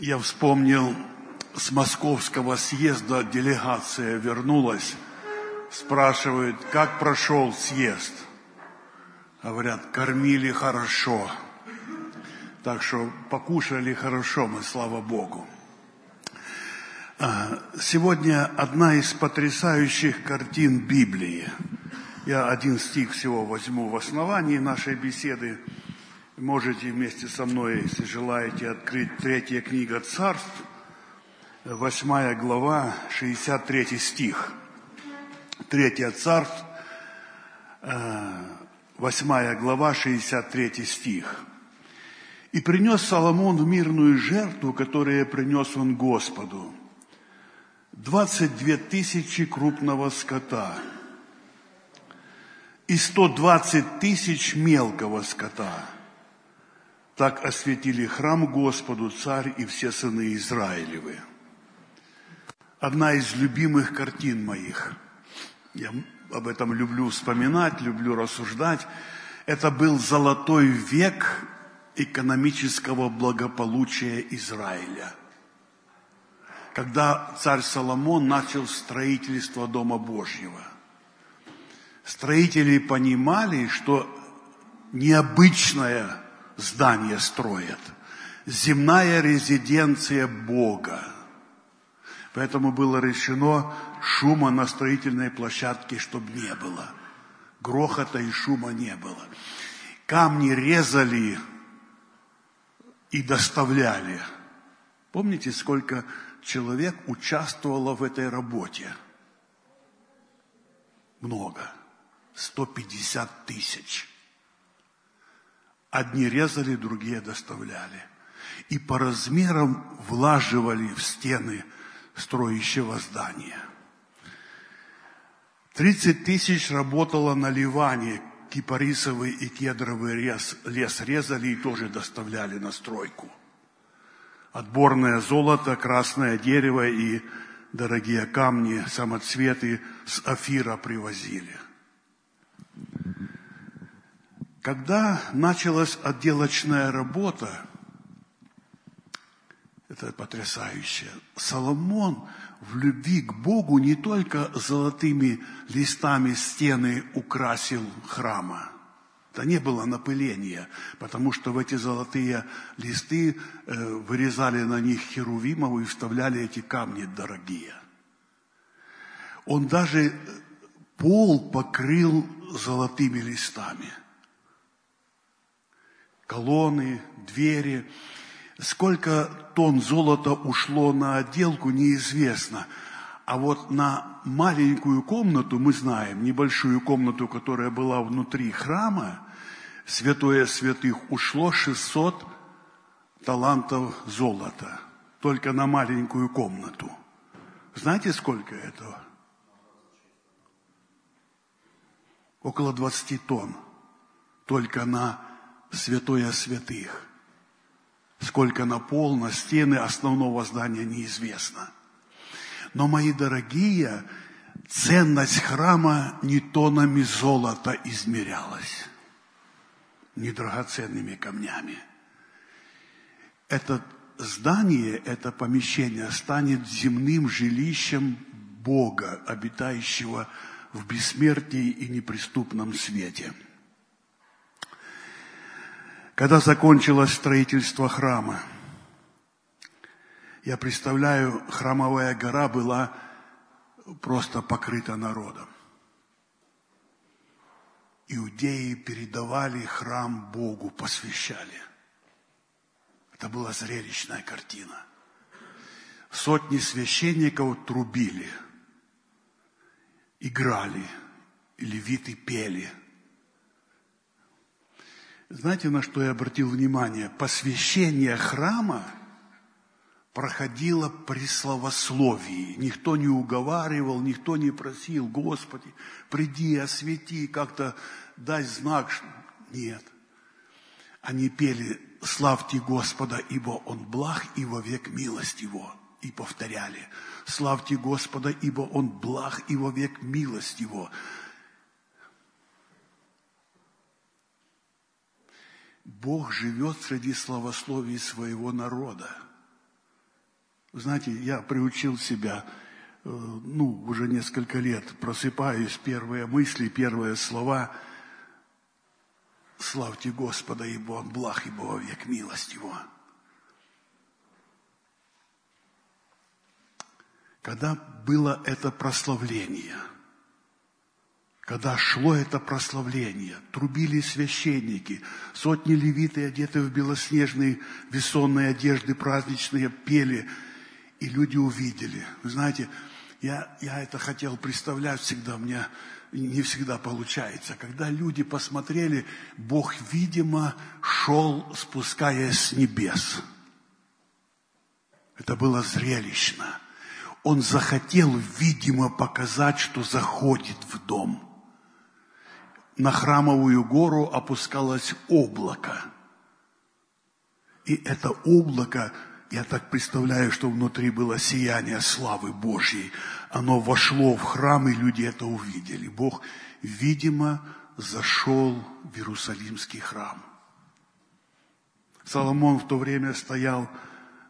Я вспомнил, с московского съезда делегация вернулась, спрашивают, как прошел съезд. Говорят, кормили хорошо. Так что покушали хорошо мы, слава Богу. А, сегодня одна из потрясающих картин Библии. Я один стих всего возьму в основании нашей беседы. Можете вместе со мной, если желаете, открыть третья книга Царств, восьмая глава, 63 стих. Третья Царств, э, восьмая глава, 63 стих. «И принес Соломон мирную жертву, которую принес он Господу, двадцать две тысячи крупного скота и сто двадцать тысяч мелкого скота» Так осветили храм Господу царь и все сыны Израилевы. Одна из любимых картин моих. Я об этом люблю вспоминать, люблю рассуждать. Это был золотой век экономического благополучия Израиля. Когда царь Соломон начал строительство Дома Божьего. Строители понимали, что необычная здание строят. Земная резиденция Бога. Поэтому было решено шума на строительной площадке, чтобы не было. Грохота и шума не было. Камни резали и доставляли. Помните, сколько человек участвовало в этой работе? Много. 150 тысяч. Одни резали, другие доставляли. И по размерам влаживали в стены строящего здания. 30 тысяч работало на Ливане, кипарисовый и кедровый лес, лес резали и тоже доставляли на стройку. Отборное золото, красное дерево и дорогие камни, самоцветы с Афира привозили – когда началась отделочная работа, это потрясающе, Соломон в любви к Богу не только золотыми листами стены украсил храма. Это не было напыления, потому что в эти золотые листы э, вырезали на них херувимов и вставляли эти камни дорогие. Он даже пол покрыл золотыми листами – колонны, двери. Сколько тонн золота ушло на отделку, неизвестно. А вот на маленькую комнату, мы знаем, небольшую комнату, которая была внутри храма, святое святых, ушло 600 талантов золота. Только на маленькую комнату. Знаете, сколько этого? Около 20 тонн. Только на святое святых. Сколько на пол, на стены основного здания неизвестно. Но, мои дорогие, ценность храма не тонами золота измерялась, не драгоценными камнями. Это здание, это помещение станет земным жилищем Бога, обитающего в бессмертии и неприступном свете – когда закончилось строительство храма, я представляю, храмовая гора была просто покрыта народом. Иудеи передавали храм Богу, посвящали. Это была зрелищная картина. Сотни священников трубили, играли, левиты пели – знаете, на что я обратил внимание? Посвящение храма проходило при словословии. Никто не уговаривал, никто не просил, Господи, приди, освети, как-то дай знак. Нет. Они пели «Славьте Господа, ибо Он благ, и вовек милость Его». И повторяли «Славьте Господа, ибо Он благ, и вовек милость Его». Бог живет среди славословий своего народа. Знаете, я приучил себя, э, ну, уже несколько лет просыпаюсь, первые мысли, первые слова. Славьте Господа, ибо Он благ, ибо вовек милость Его. Когда было это прославление – когда шло это прославление, трубили священники, сотни левиты, одетые в белоснежные весонные одежды праздничные, пели, и люди увидели. Вы знаете, я, я это хотел представлять всегда, у меня не всегда получается. Когда люди посмотрели, Бог, видимо, шел, спускаясь с небес. Это было зрелищно. Он захотел, видимо, показать, что заходит в дом – на храмовую гору опускалось облако. И это облако, я так представляю, что внутри было сияние славы Божьей. Оно вошло в храм, и люди это увидели. Бог, видимо, зашел в Иерусалимский храм. Соломон в то время стоял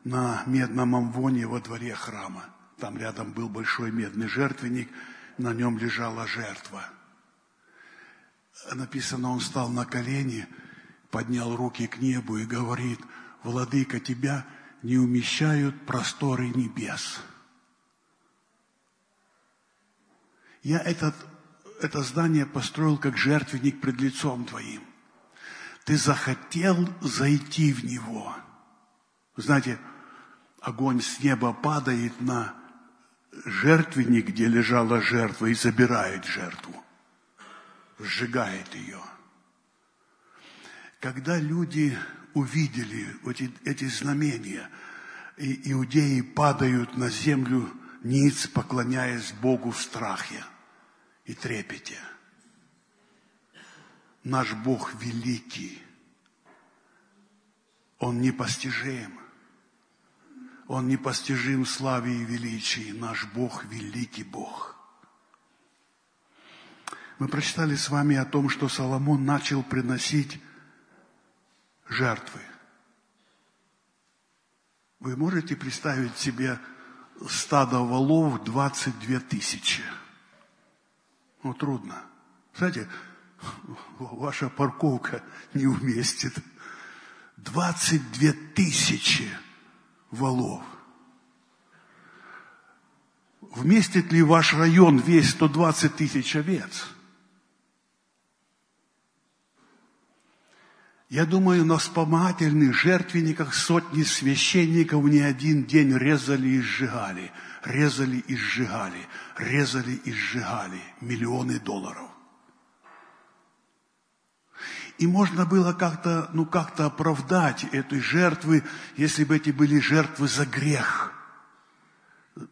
на медном амвоне во дворе храма. Там рядом был большой медный жертвенник, на нем лежала жертва – написано, он стал на колени, поднял руки к небу и говорит, Владыка, тебя не умещают просторы небес. Я этот, это здание построил как жертвенник пред лицом Твоим. Ты захотел зайти в него. Знаете, огонь с неба падает на жертвенник, где лежала жертва, и забирает жертву сжигает ее. Когда люди увидели эти, эти знамения, и иудеи падают на землю ниц, поклоняясь Богу в страхе и трепете. Наш Бог великий. Он непостижим. Он непостижим славе и величии. Наш Бог великий Бог. Мы прочитали с вами о том, что Соломон начал приносить жертвы. Вы можете представить себе стадо волов 22 тысячи? Ну, трудно. Знаете, ваша парковка не уместит. 22 тысячи волов. Вместит ли ваш район весь 120 тысяч овец? Я думаю, на вспомогательных жертвенниках сотни священников не один день резали и сжигали, резали и сжигали, резали и сжигали миллионы долларов. И можно было как-то, ну как-то оправдать этой жертвы, если бы эти были жертвы за грех –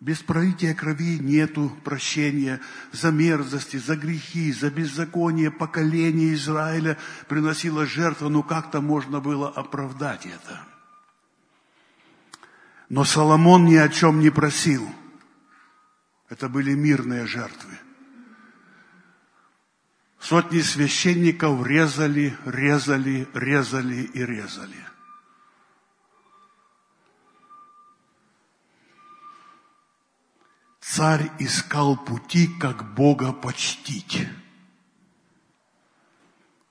без пролития крови нету прощения за мерзости, за грехи, за беззаконие поколения Израиля приносило жертву, но как-то можно было оправдать это. Но Соломон ни о чем не просил. Это были мирные жертвы. Сотни священников резали, резали, резали и резали. Царь искал пути, как Бога почтить.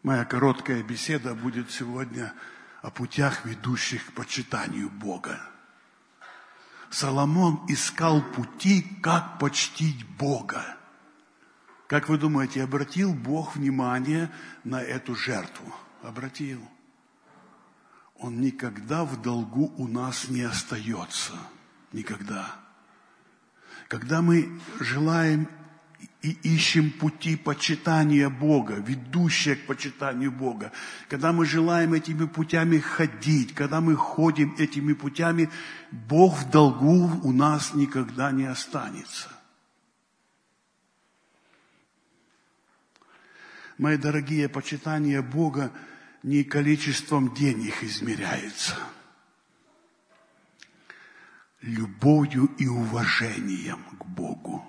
Моя короткая беседа будет сегодня о путях, ведущих к почитанию Бога. Соломон искал пути, как почтить Бога. Как вы думаете, обратил Бог внимание на эту жертву? Обратил. Он никогда в долгу у нас не остается. Никогда. Когда мы желаем и ищем пути почитания Бога, ведущие к почитанию Бога, когда мы желаем этими путями ходить, когда мы ходим этими путями, Бог в долгу у нас никогда не останется. Мои дорогие, почитание Бога не количеством денег измеряется – любовью и уважением к Богу.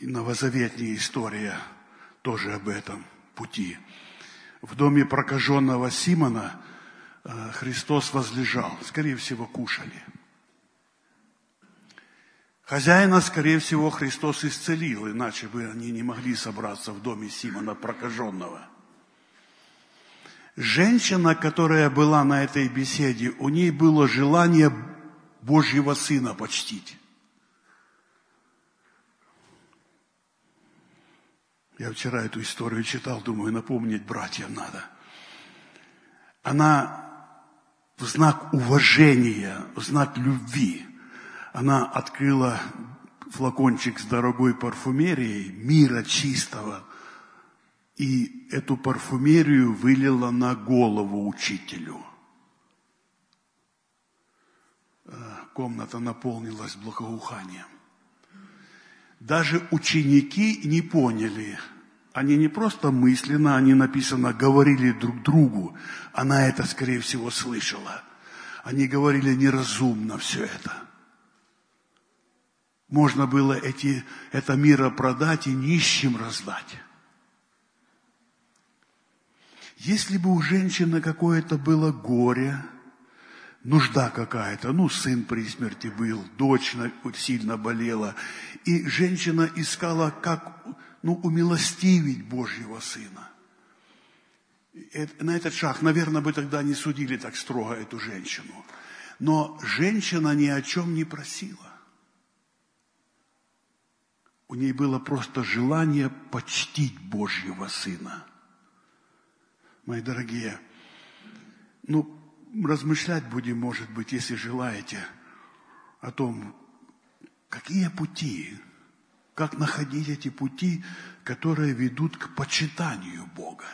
И новозаветная история тоже об этом пути. В доме прокаженного Симона э, Христос возлежал. Скорее всего, кушали. Хозяина, скорее всего, Христос исцелил, иначе бы они не могли собраться в доме Симона прокаженного. Женщина, которая была на этой беседе, у ней было желание Божьего Сына почтить. Я вчера эту историю читал, думаю, напомнить братьям надо. Она в знак уважения, в знак любви, она открыла флакончик с дорогой парфюмерией, мира чистого, и эту парфюмерию вылила на голову учителю. Э, комната наполнилась благоуханием. Даже ученики не поняли. Они не просто мысленно, они написано, говорили друг другу. Она это, скорее всего, слышала. Они говорили неразумно все это. Можно было эти, это мира продать и нищим раздать. Если бы у женщины какое-то было горе, нужда какая-то, ну, сын при смерти был, дочь сильно болела, и женщина искала, как, ну, умилостивить Божьего сына. На этот шаг, наверное, бы тогда не судили так строго эту женщину. Но женщина ни о чем не просила. У ней было просто желание почтить Божьего Сына. Мои дорогие, ну, размышлять будем, может быть, если желаете, о том, какие пути, как находить эти пути, которые ведут к почитанию Бога.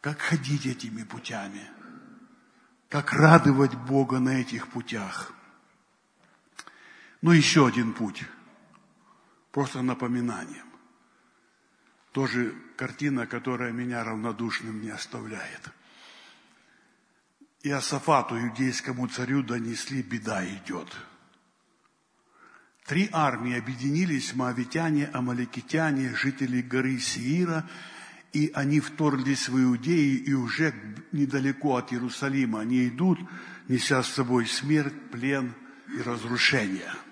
Как ходить этими путями, как радовать Бога на этих путях. Ну, еще один путь – просто напоминанием. Тоже картина, которая меня равнодушным не оставляет. Иосафату, иудейскому царю, донесли, беда идет. Три армии объединились, моавитяне, амаликитяне, жители горы Сиира, и они вторглись в Иудеи, и уже недалеко от Иерусалима они идут, неся с собой смерть, плен и разрушение –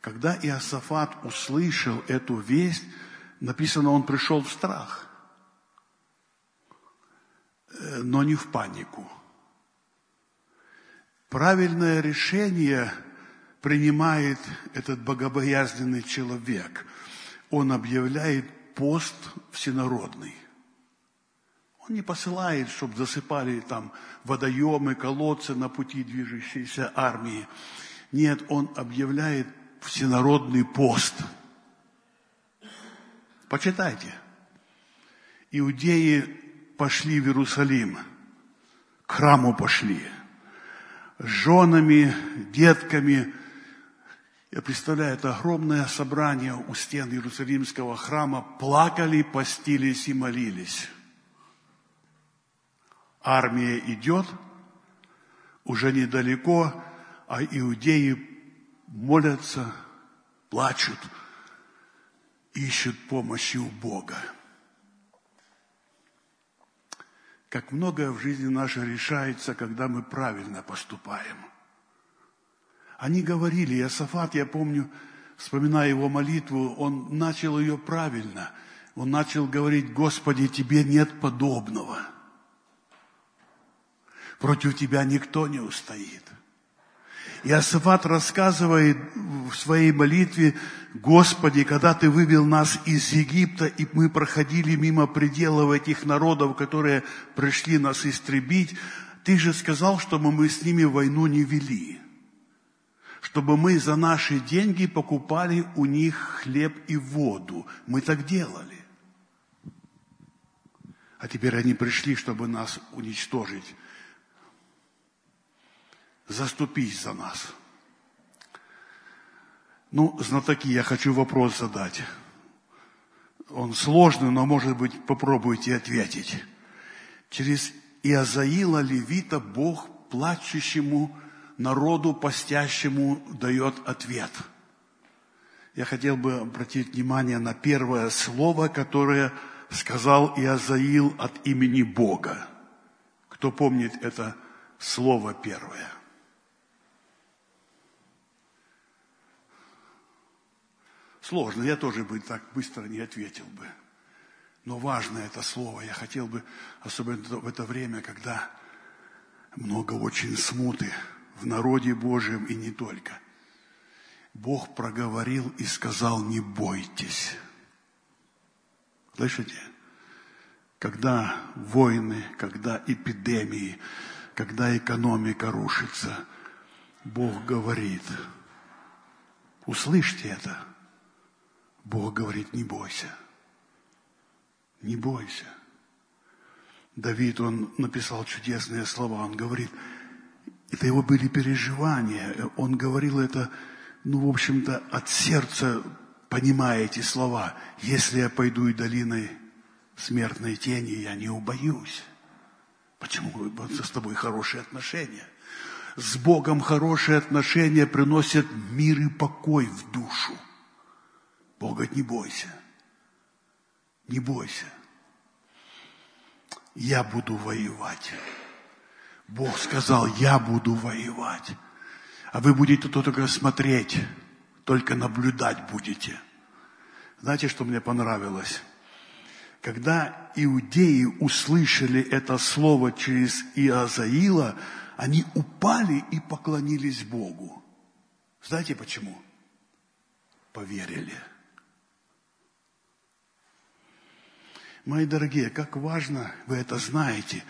когда Иосафат услышал эту весть, написано, он пришел в страх, э, но не в панику. Правильное решение принимает этот богобоязненный человек. Он объявляет пост всенародный. Он не посылает, чтобы засыпали там водоемы, колодцы на пути движущейся армии. Нет, он объявляет всенародный пост. Почитайте. Иудеи пошли в Иерусалим, к храму пошли, с женами, детками. Я представляю, это огромное собрание у стен Иерусалимского храма. Плакали, постились и молились. Армия идет, уже недалеко, а иудеи молятся, плачут, ищут помощи у Бога. Как многое в жизни нашей решается, когда мы правильно поступаем. Они говорили, Иосафат, я помню, вспоминая его молитву, он начал ее правильно. Он начал говорить, Господи, Тебе нет подобного. Против Тебя никто не устоит. Иосафат рассказывает в своей молитве, Господи, когда Ты вывел нас из Египта, и мы проходили мимо пределов этих народов, которые пришли нас истребить, Ты же сказал, чтобы мы с ними войну не вели, чтобы мы за наши деньги покупали у них хлеб и воду. Мы так делали. А теперь они пришли, чтобы нас уничтожить заступись за нас. Ну, знатоки, я хочу вопрос задать. Он сложный, но, может быть, попробуйте ответить. Через Иозаила Левита Бог плачущему народу, постящему, дает ответ. Я хотел бы обратить внимание на первое слово, которое сказал Иозаил от имени Бога. Кто помнит это слово первое? Сложно, я тоже бы так быстро не ответил бы. Но важно это слово. Я хотел бы, особенно в это время, когда много очень смуты в народе Божьем и не только. Бог проговорил и сказал, не бойтесь. Слышите? Когда войны, когда эпидемии, когда экономика рушится, Бог говорит, услышьте это. Бог говорит, не бойся. Не бойся. Давид, он написал чудесные слова. Он говорит, это его были переживания. Он говорил это, ну, в общем-то, от сердца, понимая эти слова. Если я пойду и долиной смертной тени, я не убоюсь. Почему? С тобой хорошие отношения. С Богом хорошие отношения приносят мир и покой в душу. Бог говорит, не бойся. Не бойся я буду воевать. Бог сказал, я буду воевать. А вы будете только смотреть, только наблюдать будете. Знаете, что мне понравилось? Когда иудеи услышали это слово через Иозаила, они упали и поклонились Богу. Знаете почему? Поверили. Мои дорогие, как важно, вы это знаете,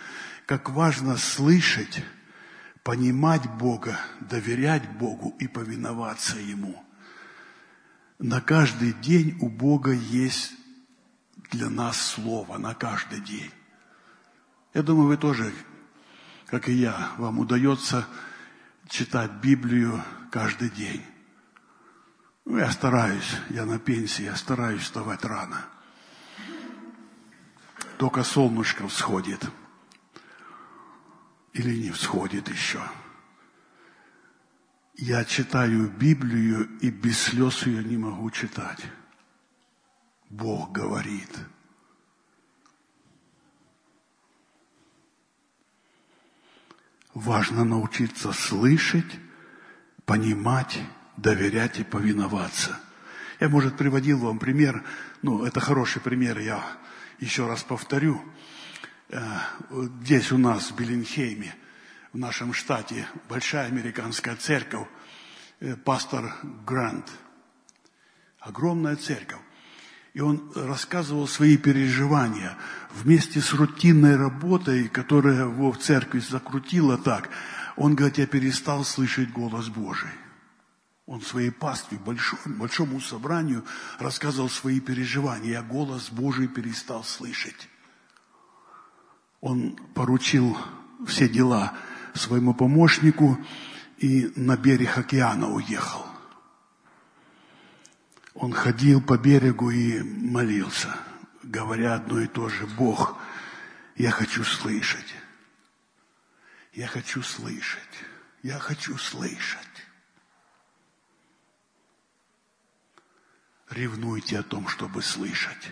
как важно слышать, понимать Бога, доверять Богу и повиноваться Ему. На каждый день у Бога есть для нас Слово, на каждый день. Я думаю, вы тоже, как и я, вам удается читать Библию каждый день. Ну, я стараюсь, я на пенсии, я стараюсь вставать рано – только солнышко всходит. Или не всходит еще. Я читаю Библию и без слез ее не могу читать. Бог говорит. Важно научиться слышать, понимать, доверять и повиноваться. Я, может, приводил вам пример, ну, это хороший пример, я еще раз повторю, э, здесь у нас в Беллинхейме, в нашем штате, большая американская церковь, э, пастор Грант, огромная церковь. И он рассказывал свои переживания вместе с рутинной работой, которая его в церкви закрутила так. Он говорит, я перестал слышать голос Божий. Он своей пастве, большому, большому собранию рассказывал свои переживания. Я голос Божий перестал слышать. Он поручил все дела своему помощнику и на берег океана уехал. Он ходил по берегу и молился, говоря одно и то же, Бог, я хочу слышать. Я хочу слышать. Я хочу слышать. Ревнуйте о том, чтобы слышать.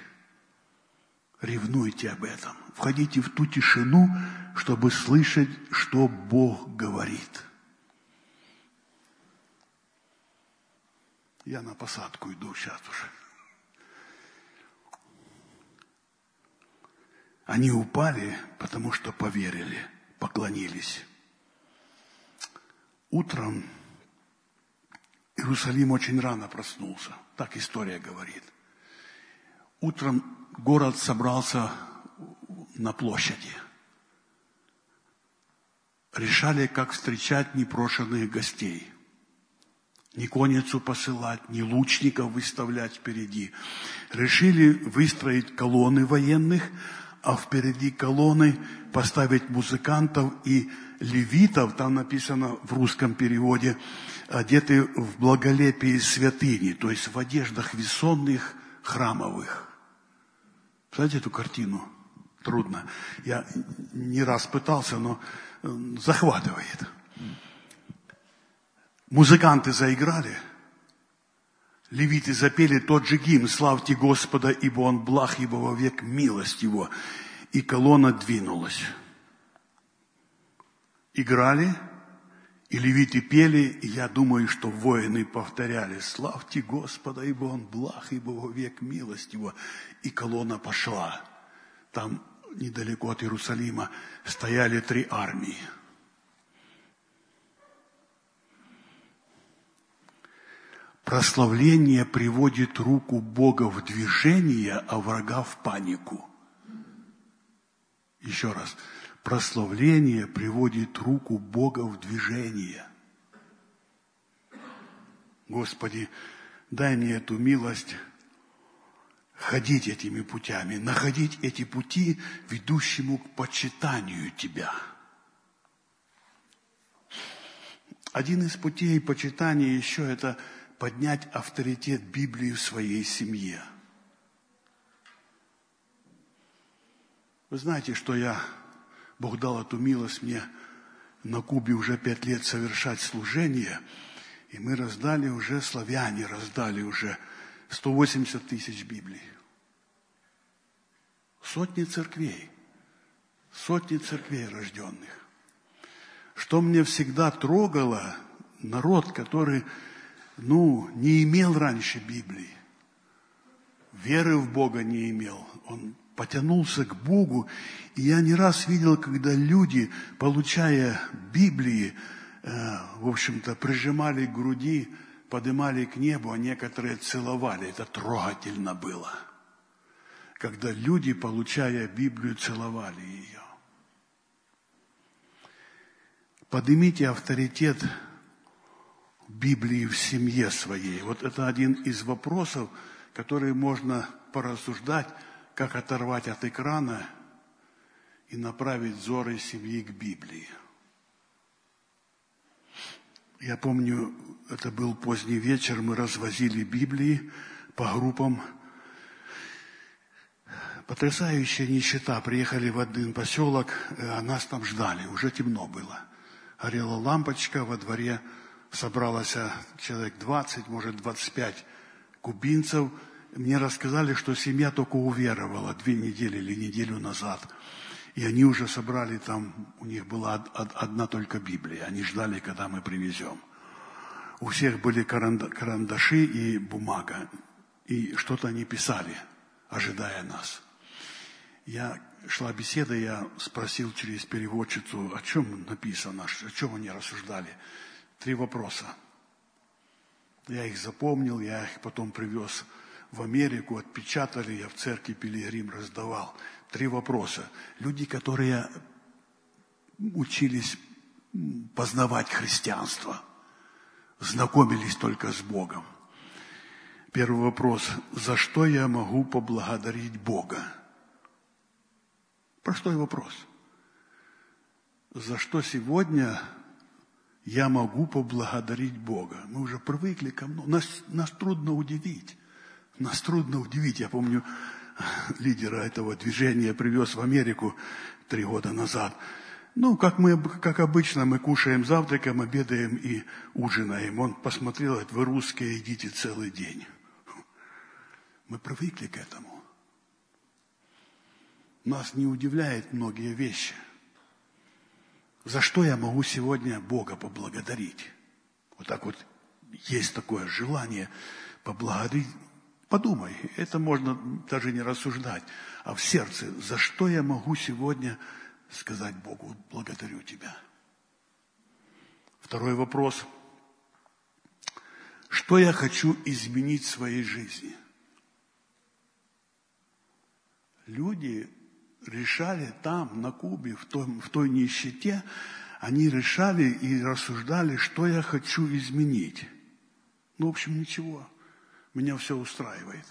Ревнуйте об этом. Входите в ту тишину, чтобы слышать, что Бог говорит. Я на посадку иду сейчас уже. Они упали, потому что поверили, поклонились. Утром Иерусалим очень рано проснулся. Так история говорит. Утром город собрался на площади. Решали, как встречать непрошенных гостей. Ни конницу посылать, ни лучников выставлять впереди. Решили выстроить колонны военных, а впереди колонны поставить музыкантов и левитов, там написано в русском переводе, одеты в благолепие святыни, то есть в одеждах весонных храмовых. Знаете эту картину? Трудно. Я не раз пытался, но э, захватывает. Музыканты заиграли, Левиты запели тот же гимн «Славьте Господа, ибо Он благ, ибо вовек милость Его». И колонна двинулась. Играли, и левиты пели, и я думаю, что воины повторяли «Славьте Господа, ибо Он благ, ибо вовек милость Его». И колонна пошла. Там недалеко от Иерусалима стояли три армии – Прославление приводит руку Бога в движение, а врага в панику. Еще раз. Прославление приводит руку Бога в движение. Господи, дай мне эту милость ходить этими путями, находить эти пути, ведущему к почитанию Тебя. Один из путей почитания еще это – поднять авторитет Библии в своей семье. Вы знаете, что я, Бог дал эту милость мне на Кубе уже пять лет совершать служение, и мы раздали уже, славяне раздали уже 180 тысяч Библий. Сотни церквей, сотни церквей рожденных. Что мне всегда трогало, народ, который ну, не имел раньше Библии, веры в Бога не имел, он потянулся к Богу. И я не раз видел, когда люди, получая Библии, э, в общем-то, прижимали к груди, поднимали к небу, а некоторые целовали. Это трогательно было. Когда люди, получая Библию, целовали ее. Поднимите авторитет Библии в семье своей. Вот это один из вопросов, который можно порассуждать, как оторвать от экрана и направить взоры семьи к Библии. Я помню, это был поздний вечер, мы развозили Библии по группам. Потрясающая нищета. Приехали в один поселок, а нас там ждали, уже темно было. Горела лампочка во дворе, собралось а, человек 20, может 25 кубинцев. Мне рассказали, что семья только уверовала две недели или неделю назад. И они уже собрали там, у них была одна только Библия. Они ждали, когда мы привезем. У всех были карандаши и бумага. И что-то они писали, ожидая нас. Я шла беседа, я спросил через переводчицу, о чем написано, о чем они рассуждали три вопроса. Я их запомнил, я их потом привез в Америку, отпечатали, я в церкви Пилигрим раздавал. Три вопроса. Люди, которые учились познавать христианство, знакомились только с Богом. Первый вопрос. За что я могу поблагодарить Бога? Простой вопрос. За что сегодня я могу поблагодарить Бога. Мы уже привыкли ко многому. Нас, нас трудно удивить. Нас трудно удивить. Я помню, лидера этого движения привез в Америку три года назад. Ну, как, мы, как обычно, мы кушаем завтраком, обедаем и ужинаем. Он посмотрел, говорит, вы русские, идите целый день. Мы привыкли к этому. Нас не удивляют многие вещи – за что я могу сегодня Бога поблагодарить? Вот так вот есть такое желание поблагодарить. Подумай, это можно даже не рассуждать, а в сердце, за что я могу сегодня сказать Богу, благодарю Тебя. Второй вопрос. Что я хочу изменить в своей жизни? Люди решали там, на Кубе, в, том, в той нищете, они решали и рассуждали, что я хочу изменить. Ну, в общем, ничего. Меня все устраивает.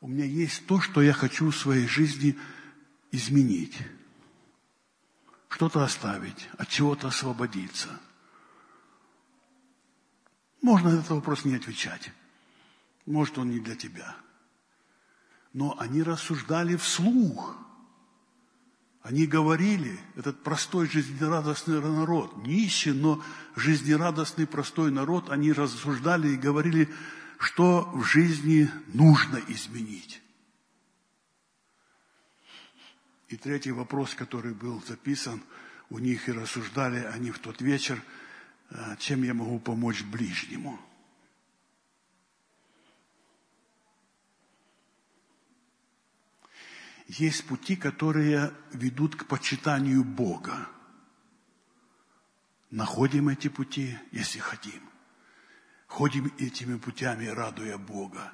У меня есть то, что я хочу в своей жизни изменить. Что-то оставить, от чего-то освободиться. Можно на этот вопрос не отвечать. Может, он не для тебя но они рассуждали вслух. Они говорили, этот простой жизнерадостный народ, нищий, но жизнерадостный простой народ, они рассуждали и говорили, что в жизни нужно изменить. И третий вопрос, который был записан у них и рассуждали они в тот вечер, э, чем я могу помочь ближнему – есть пути, которые ведут к почитанию Бога. Находим эти пути, если хотим. Ходим этими путями, радуя Бога.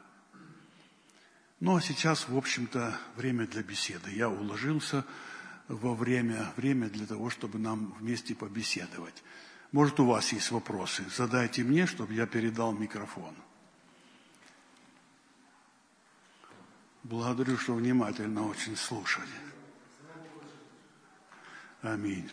Ну, а сейчас, в общем-то, время для беседы. Я уложился во время, время для того, чтобы нам вместе побеседовать. Может, у вас есть вопросы? Задайте мне, чтобы я передал микрофон. Благодарю, что внимательно очень слушали. Аминь.